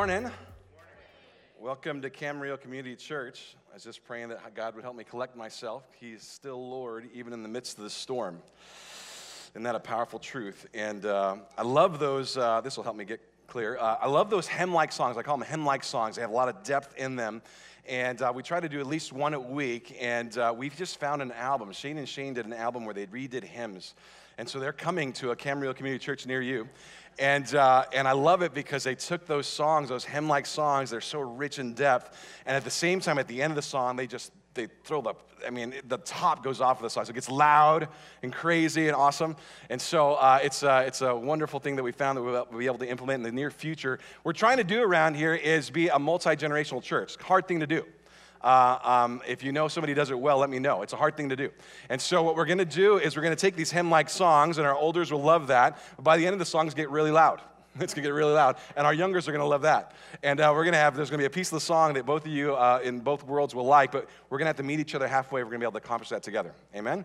morning. Welcome to Camarillo Community Church. I was just praying that God would help me collect myself. He's still Lord, even in the midst of the storm. Isn't that a powerful truth? And uh, I love those, uh, this will help me get clear. Uh, I love those hymn like songs. I call them hymn like songs, they have a lot of depth in them. And uh, we try to do at least one a week. And uh, we've just found an album. Shane and Shane did an album where they redid hymns. And so they're coming to a Camarillo Community Church near you. And, uh, and I love it because they took those songs, those hymn like songs, they're so rich in depth. And at the same time, at the end of the song, they just they throw the, I mean, the top goes off of the song. So it gets loud and crazy and awesome. And so uh, it's, uh, it's a wonderful thing that we found that we'll be able to implement in the near future. We're trying to do around here is be a multi generational church. Hard thing to do. Uh, um, if you know somebody does it well, let me know. It's a hard thing to do. And so, what we're going to do is we're going to take these hymn like songs, and our olders will love that. But by the end of the songs, get really loud. It's going to get really loud. And our youngers are going to love that. And uh, we're to have, there's going to be a piece of the song that both of you uh, in both worlds will like, but we're going to have to meet each other halfway. We're going to be able to accomplish that together. Amen?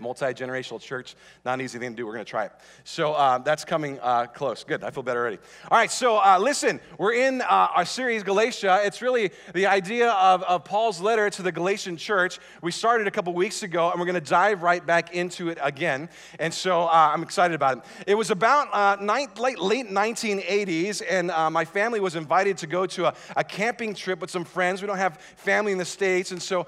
Multi generational church. Not an easy thing to do. We're going to try it. So uh, that's coming uh, close. Good. I feel better already. All right. So uh, listen, we're in uh, our series, Galatia. It's really the idea of, of Paul's letter to the Galatian church. We started a couple weeks ago, and we're going to dive right back into it again. And so uh, I'm excited about it. It was about uh, late, late 1980s, and my family was invited to go to a, a, camping trip with some friends. We don't have family in the States. And so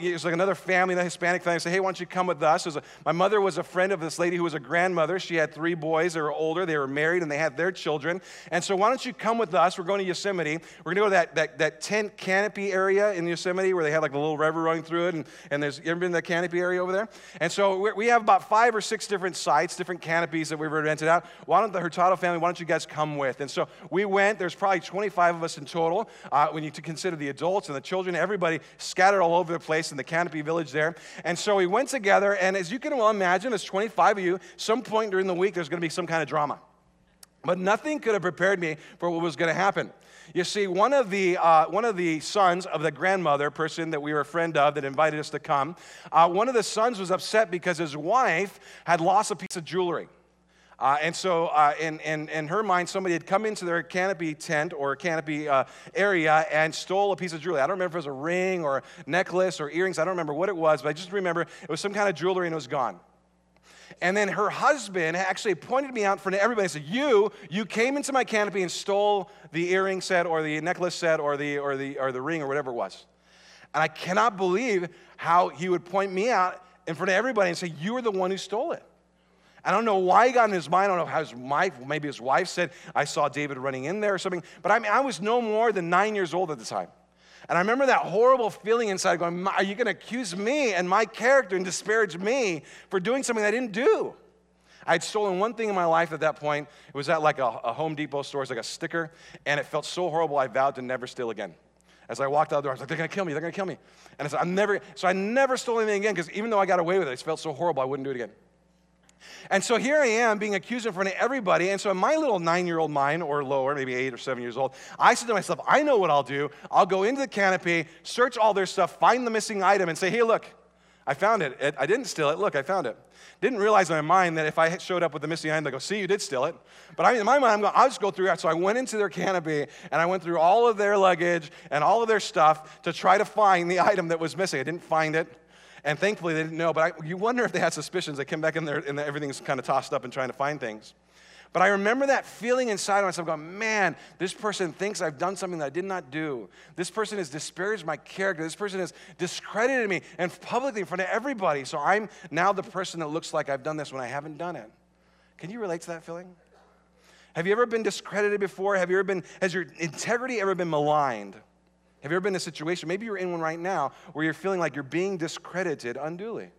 it was like another family, the Hispanic family, said, hey, why don't you come with us? Was a, my mother was a friend of this lady who was a grandmother. She had three boys. They were older. They were married and they had their children. And so, why don't you come with us? We're going to Yosemite. We're going to go to that, that, that tent canopy area in Yosemite where they have like a little river running through it. And, and there's, you ever been the canopy area over there? And so, we have about five or six different sites, different canopies that we've rented out. Why don't the Hurtado family, why don't you guys come with? And so, we went. There's probably 25 of us in total uh, when you consider the adults and the children, everybody scattered all over the place in the canopy village there. And so, we went together. And as you can well imagine, there's 25 of you, some point during the week, there's going to be some kind of drama. But nothing could have prepared me for what was going to happen. You see, one of the, uh, one of the sons of the grandmother, person that we were a friend of that invited us to come, uh, one of the sons was upset because his wife had lost a piece of jewelry. Uh, and so, uh, in, in, in her mind, somebody had come into their canopy tent or canopy uh, area and stole a piece of jewelry. I don't remember if it was a ring or a necklace or earrings. I don't remember what it was, but I just remember it was some kind of jewelry and it was gone. And then her husband actually pointed me out in front of everybody and said, You, you came into my canopy and stole the earring set or the necklace set or the, or the, or the ring or whatever it was. And I cannot believe how he would point me out in front of everybody and say, You are the one who stole it. I don't know why he got in his mind. I don't know how his wife, maybe his wife said, I saw David running in there or something. But I mean, I was no more than nine years old at the time. And I remember that horrible feeling inside going, Are you going to accuse me and my character and disparage me for doing something I didn't do? I had stolen one thing in my life at that point. It was at like a, a Home Depot store, it's like a sticker, and it felt so horrible I vowed to never steal again. As I walked out the door, I was like, they're gonna kill me, they're gonna kill me. And I said, I'm never, so I never stole anything again, because even though I got away with it, it felt so horrible I wouldn't do it again. And so here I am being accused in front of everybody. And so in my little nine year old mind, or lower, maybe eight or seven years old, I said to myself, I know what I'll do. I'll go into the canopy, search all their stuff, find the missing item, and say, hey, look, I found it. I didn't steal it. Look, I found it. Didn't realize in my mind that if I showed up with the missing item, they go, see, you did steal it. But I, mean, in my mind, I'm going, I'll just go through that. So I went into their canopy and I went through all of their luggage and all of their stuff to try to find the item that was missing. I didn't find it. And thankfully, they didn't know. But I, you wonder if they had suspicions. They came back in there and everything's kind of tossed up and trying to find things. But I remember that feeling inside of myself going, man, this person thinks I've done something that I did not do. This person has disparaged my character. This person has discredited me and publicly in front of everybody. So I'm now the person that looks like I've done this when I haven't done it. Can you relate to that feeling? Have you ever been discredited before? Have you ever been, has your integrity ever been maligned? Have you ever been in a situation, maybe you're in one right now, where you're feeling like you're being discredited unduly?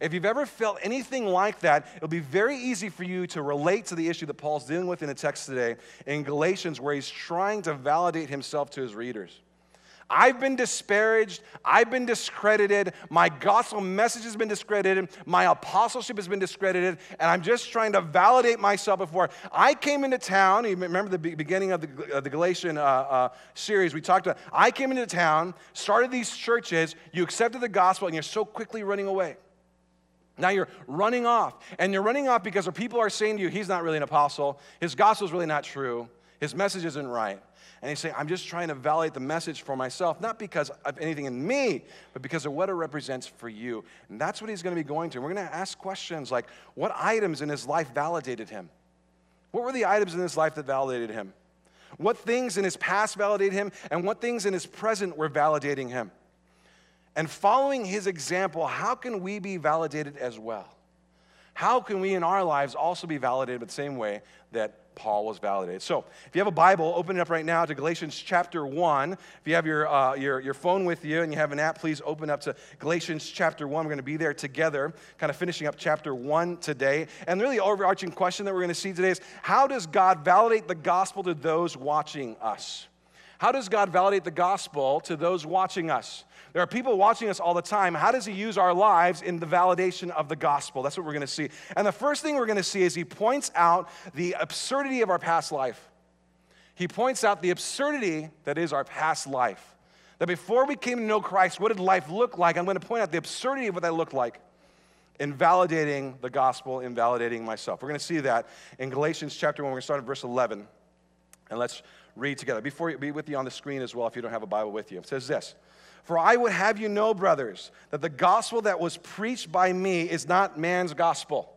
If you've ever felt anything like that, it'll be very easy for you to relate to the issue that Paul's dealing with in the text today in Galatians, where he's trying to validate himself to his readers. I've been disparaged. I've been discredited. My gospel message has been discredited. My apostleship has been discredited. And I'm just trying to validate myself before. I came into town. You remember the beginning of the, uh, the Galatian uh, uh, series we talked about. I came into town, started these churches. You accepted the gospel, and you're so quickly running away. Now you're running off. And you're running off because the people are saying to you, he's not really an apostle. His gospel is really not true. His message isn't right. And he's saying, I'm just trying to validate the message for myself, not because of anything in me, but because of what it represents for you. And that's what he's going to be going to. We're going to ask questions like, what items in his life validated him? What were the items in his life that validated him? What things in his past validated him, and what things in his present were validating him? And following his example, how can we be validated as well? How can we in our lives also be validated the same way that Paul was validated. So, if you have a Bible, open it up right now to Galatians chapter 1. If you have your, uh, your, your phone with you and you have an app, please open up to Galatians chapter 1. We're going to be there together, kind of finishing up chapter 1 today. And the really, overarching question that we're going to see today is how does God validate the gospel to those watching us? How does God validate the gospel to those watching us? There are people watching us all the time. How does he use our lives in the validation of the gospel? That's what we're going to see. And the first thing we're going to see is he points out the absurdity of our past life. He points out the absurdity that is our past life. That before we came to know Christ, what did life look like? I'm going to point out the absurdity of what that looked like in validating the gospel, in validating myself. We're going to see that in Galatians chapter 1. We're going to start at verse 11. And let's read together. Before you be with you on the screen as well, if you don't have a Bible with you. It says this for I would have you know, brothers, that the gospel that was preached by me is not man's gospel.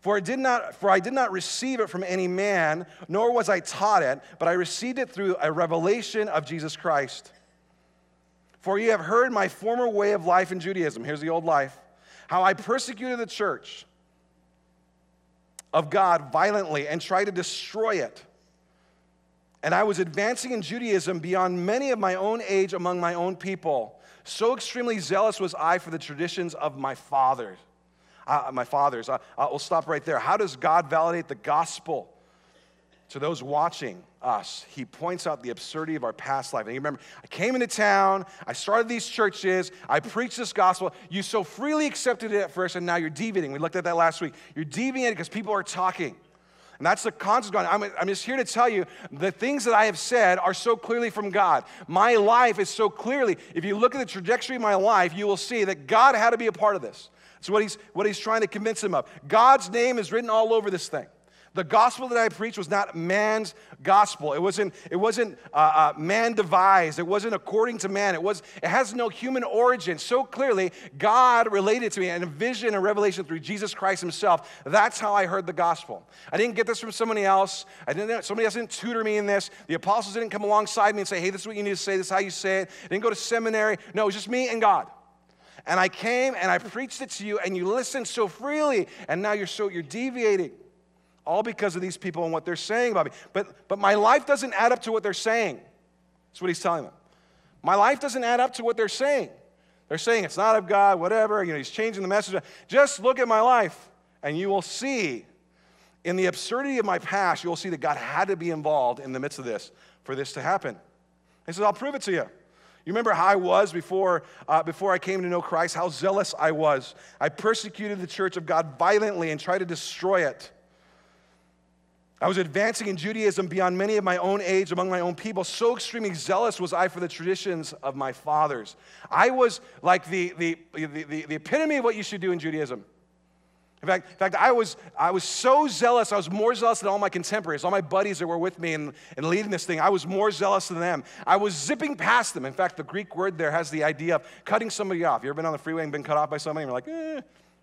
For I, did not, for I did not receive it from any man, nor was I taught it, but I received it through a revelation of Jesus Christ. For you have heard my former way of life in Judaism. Here's the old life how I persecuted the church of God violently and tried to destroy it. And I was advancing in Judaism beyond many of my own age among my own people. So extremely zealous was I for the traditions of my fathers. Uh, my fathers. Uh, uh, we'll stop right there. How does God validate the gospel to those watching us? He points out the absurdity of our past life. And you remember, I came into town, I started these churches, I preached this gospel. You so freely accepted it at first, and now you're deviating. We looked at that last week. You're deviating because people are talking. And that's the going. I'm, I'm just here to tell you the things that I have said are so clearly from God. My life is so clearly, if you look at the trajectory of my life, you will see that God had to be a part of this. It's what he's, what he's trying to convince him of. God's name is written all over this thing. The gospel that I preached was not man's gospel. It wasn't, it wasn't uh, uh, man devised. It wasn't according to man. It, was, it has no human origin. So clearly, God related to me in a vision and revelation through Jesus Christ himself. That's how I heard the gospel. I didn't get this from somebody else. I didn't, somebody else didn't tutor me in this. The apostles didn't come alongside me and say, hey, this is what you need to say. This is how you say it. I didn't go to seminary. No, it was just me and God. And I came and I preached it to you and you listened so freely and now you're so you're deviating all because of these people and what they're saying about me. But, but my life doesn't add up to what they're saying. That's what he's telling them. My life doesn't add up to what they're saying. They're saying it's not of God, whatever. You know, he's changing the message. Just look at my life, and you will see in the absurdity of my past, you will see that God had to be involved in the midst of this for this to happen. He says, I'll prove it to you. You remember how I was before, uh, before I came to know Christ, how zealous I was. I persecuted the church of God violently and tried to destroy it. I was advancing in Judaism beyond many of my own age among my own people. So extremely zealous was I for the traditions of my fathers. I was like the, the, the, the, the epitome of what you should do in Judaism. In fact, in fact I, was, I was so zealous, I was more zealous than all my contemporaries, all my buddies that were with me and, in leading this thing. I was more zealous than them. I was zipping past them. In fact, the Greek word there has the idea of cutting somebody off. You ever been on the freeway and been cut off by somebody and you're like, eh,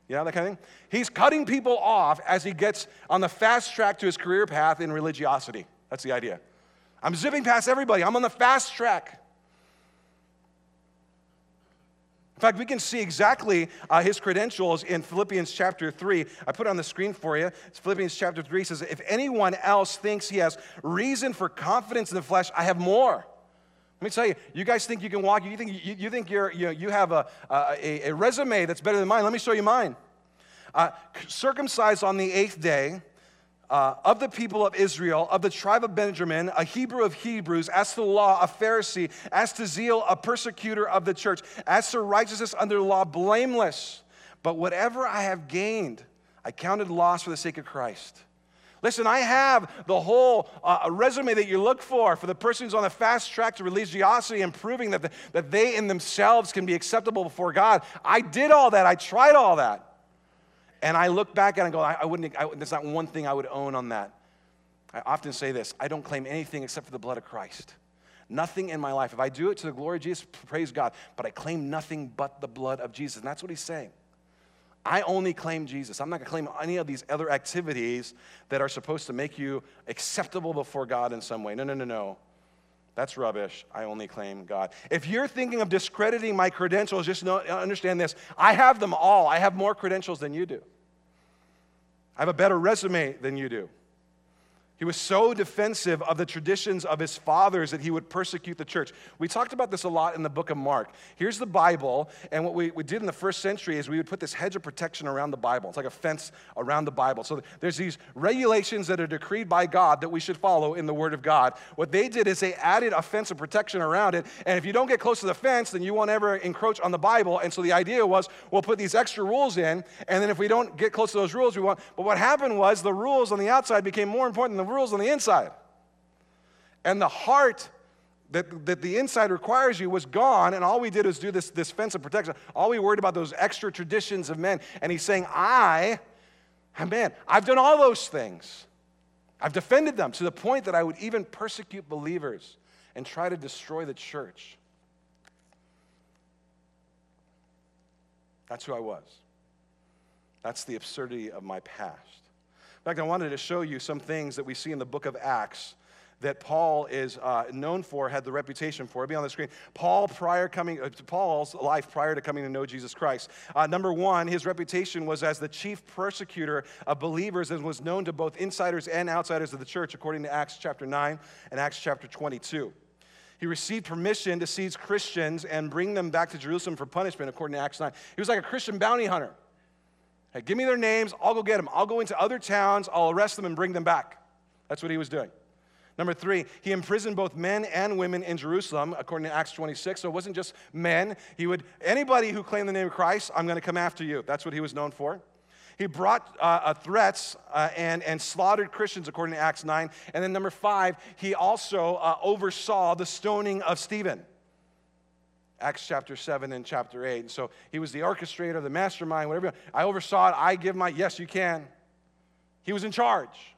you know, that kind of thing? He's cutting people off as he gets on the fast track to his career path in religiosity. That's the idea. I'm zipping past everybody, I'm on the fast track. In fact, we can see exactly uh, his credentials in Philippians chapter 3. I put it on the screen for you. It's Philippians chapter 3 says, If anyone else thinks he has reason for confidence in the flesh, I have more. Let me tell you, you guys think you can walk, you think, you, you think you're, you, you have a, a, a, resume that's better than mine. Let me show you mine. Uh, circumcised on the eighth day, uh, of the people of Israel, of the tribe of Benjamin, a Hebrew of Hebrews, as to the law, a Pharisee, as to zeal, a persecutor of the church, as to righteousness under law, blameless. But whatever I have gained, I counted loss for the sake of Christ. Listen, I have the whole uh, resume that you look for for the person who's on the fast track to religiosity and proving that, the, that they in themselves can be acceptable before God. I did all that, I tried all that. And I look back at it and go, I, I wouldn't, I, there's not one thing I would own on that. I often say this I don't claim anything except for the blood of Christ. Nothing in my life. If I do it to the glory of Jesus, praise God, but I claim nothing but the blood of Jesus. And that's what he's saying. I only claim Jesus. I'm not going to claim any of these other activities that are supposed to make you acceptable before God in some way. No, no, no, no. That's rubbish. I only claim God. If you're thinking of discrediting my credentials, just know, understand this. I have them all. I have more credentials than you do. I have a better resume than you do. He was so defensive of the traditions of his fathers that he would persecute the church. We talked about this a lot in the book of Mark. Here's the Bible, and what we, we did in the first century is we would put this hedge of protection around the Bible. It's like a fence around the Bible. So there's these regulations that are decreed by God that we should follow in the Word of God. What they did is they added a fence of protection around it, and if you don't get close to the fence, then you won't ever encroach on the Bible. And so the idea was we'll put these extra rules in, and then if we don't get close to those rules, we won't. But what happened was the rules on the outside became more important than rules on the inside. And the heart that, that the inside requires you was gone, and all we did was do this, this fence of protection. All we worried about those extra traditions of men. And he's saying, I, ah, man, I've done all those things. I've defended them to the point that I would even persecute believers and try to destroy the church. That's who I was. That's the absurdity of my past. In fact, I wanted to show you some things that we see in the book of Acts that Paul is uh, known for, had the reputation for. It'll be on the screen. Paul, prior coming, uh, Paul's life prior to coming to know Jesus Christ. Uh, number one, his reputation was as the chief persecutor of believers and was known to both insiders and outsiders of the church, according to Acts chapter 9 and Acts chapter 22. He received permission to seize Christians and bring them back to Jerusalem for punishment, according to Acts 9. He was like a Christian bounty hunter. Hey, give me their names, I'll go get them. I'll go into other towns, I'll arrest them and bring them back. That's what he was doing. Number three, he imprisoned both men and women in Jerusalem, according to Acts 26. So it wasn't just men. He would, anybody who claimed the name of Christ, I'm going to come after you. That's what he was known for. He brought uh, uh, threats uh, and, and slaughtered Christians, according to Acts 9. And then number five, he also uh, oversaw the stoning of Stephen. Acts chapter 7 and chapter 8. And so he was the orchestrator, the mastermind, whatever. I oversaw it. I give my, yes, you can. He was in charge.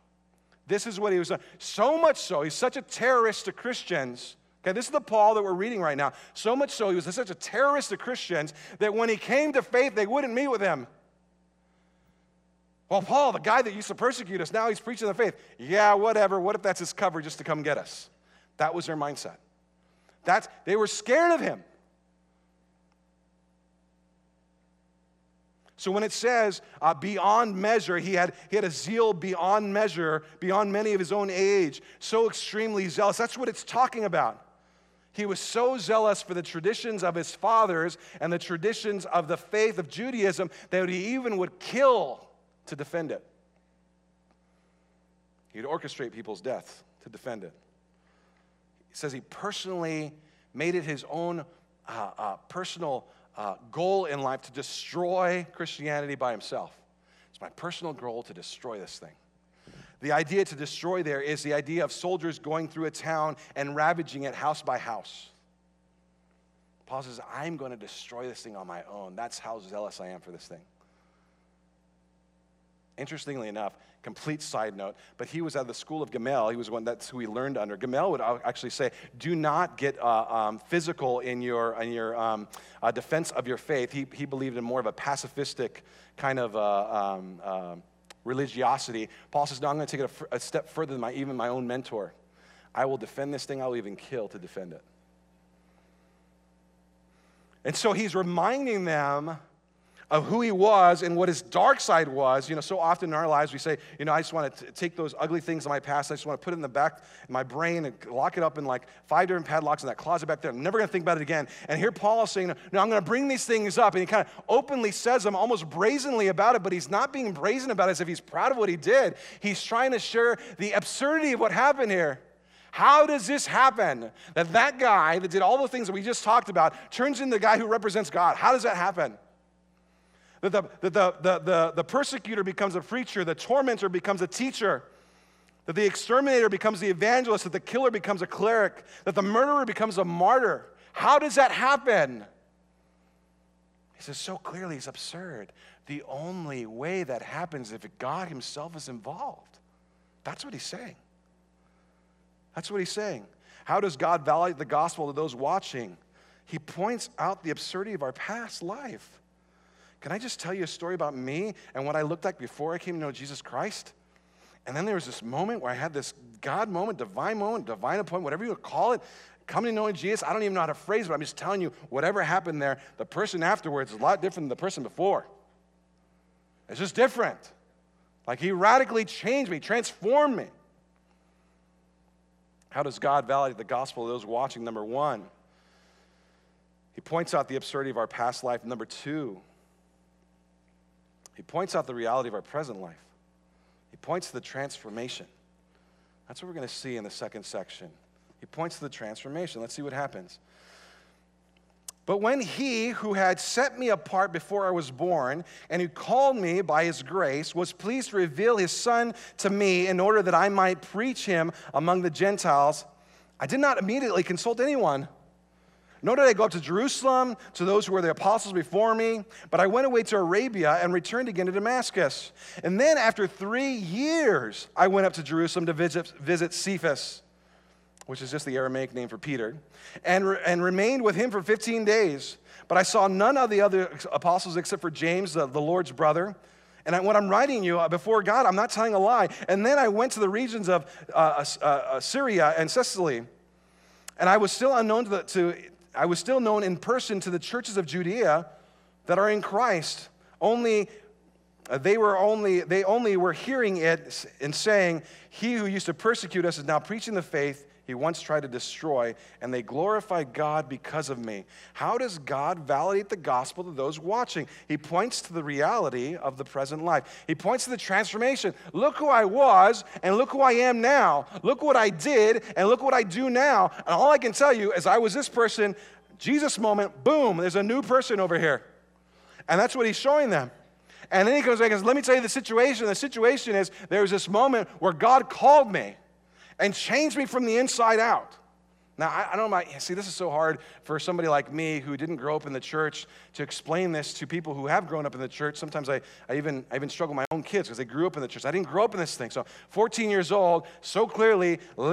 This is what he was. So much so, he's such a terrorist to Christians. Okay, this is the Paul that we're reading right now. So much so, he was such a terrorist to Christians that when he came to faith, they wouldn't meet with him. Well, Paul, the guy that used to persecute us, now he's preaching the faith. Yeah, whatever. What if that's his cover just to come get us? That was their mindset. That's, they were scared of him. So when it says uh, beyond measure, he had, he had a zeal beyond measure, beyond many of his own age, so extremely zealous. That's what it's talking about. He was so zealous for the traditions of his fathers and the traditions of the faith of Judaism that he even would kill to defend it. He'd orchestrate people's death to defend it. He says he personally made it his own uh, uh, personal uh, goal in life to destroy Christianity by himself. It's my personal goal to destroy this thing. The idea to destroy there is the idea of soldiers going through a town and ravaging it house by house. Paul says, I'm going to destroy this thing on my own. That's how zealous I am for this thing. Interestingly enough, complete side note, but he was at the school of Gamaliel. He was one that's who he learned under. Gamaliel would actually say, "Do not get uh, um, physical in your in your um, uh, defense of your faith." He he believed in more of a pacifistic kind of. Uh, um, um religiosity. Paul says, No, I'm going to take it a, step further than my, even my own mentor. I will defend this thing, I will even kill to defend it. And so he's reminding them of who he was and what his dark side was. You know, so often in our lives we say, you know, I just want to take those ugly things in my past, I just want to put it in the back of my brain and lock it up in like five different padlocks in that closet back there. I'm never going to think about it again. And here Paul is saying, no, I'm going to bring these things up. And he kind of openly says them almost brazenly about it, but he's not being brazen about it as if he's proud of what he did. He's trying to share the absurdity of what happened here. How does this happen? That that guy that did all the things that we just talked about turns into the guy who represents God. How does that happen? That the, the, the, the, the persecutor becomes a preacher, the tormentor becomes a teacher, that the exterminator becomes the evangelist, that the killer becomes a cleric, that the murderer becomes a martyr. How does that happen? He says so clearly, it's absurd. The only way that happens is if God Himself is involved. That's what He's saying. That's what he's saying. How does God validate the gospel to those watching? He points out the absurdity of our past life. Can I just tell you a story about me and what I looked like before I came to know Jesus Christ? And then there was this moment where I had this God moment, divine moment, divine appointment, whatever you call it, coming to knowing Jesus. I don't even know how to phrase it, but I'm just telling you, whatever happened there, the person afterwards is a lot different than the person before. It's just different. Like he radically changed me, transformed me. How does God validate the gospel to those watching? Number one, he points out the absurdity of our past life. Number two, he points out the reality of our present life. He points to the transformation. That's what we're going to see in the second section. He points to the transformation. Let's see what happens. But when he who had set me apart before I was born and who called me by his grace was pleased to reveal his son to me in order that I might preach him among the Gentiles, I did not immediately consult anyone. Nor did I go up to Jerusalem to those who were the apostles before me, but I went away to Arabia and returned again to Damascus. And then after three years, I went up to Jerusalem to visit, visit Cephas which is just the Aramaic name for Peter, and, and remained with him for 15 days. But I saw none of the other apostles except for James, the, the Lord's brother. And I, when I'm writing you uh, before God, I'm not telling a lie. And then I went to the regions of uh, uh, Syria and Cilicia, and I was still unknown to, the, to I was still known in person to the churches of Judea that are in Christ. Only uh, they were only they only were hearing it and saying, "He who used to persecute us is now preaching the faith." He once tried to destroy, and they glorify God because of me. How does God validate the gospel to those watching? He points to the reality of the present life. He points to the transformation. Look who I was, and look who I am now. Look what I did, and look what I do now. And all I can tell you is I was this person, Jesus moment, boom, there's a new person over here. And that's what he's showing them. And then he comes back and says, Let me tell you the situation. The situation is there was this moment where God called me and change me from the inside out. Now, I, I don't see, this is so hard for somebody like me who didn't grow up in the church to explain this to people who have grown up in the church. Sometimes I, I, even, I even struggle with my own kids because they grew up in the church. I didn't grow up in this thing. So, 14 years old, so clearly living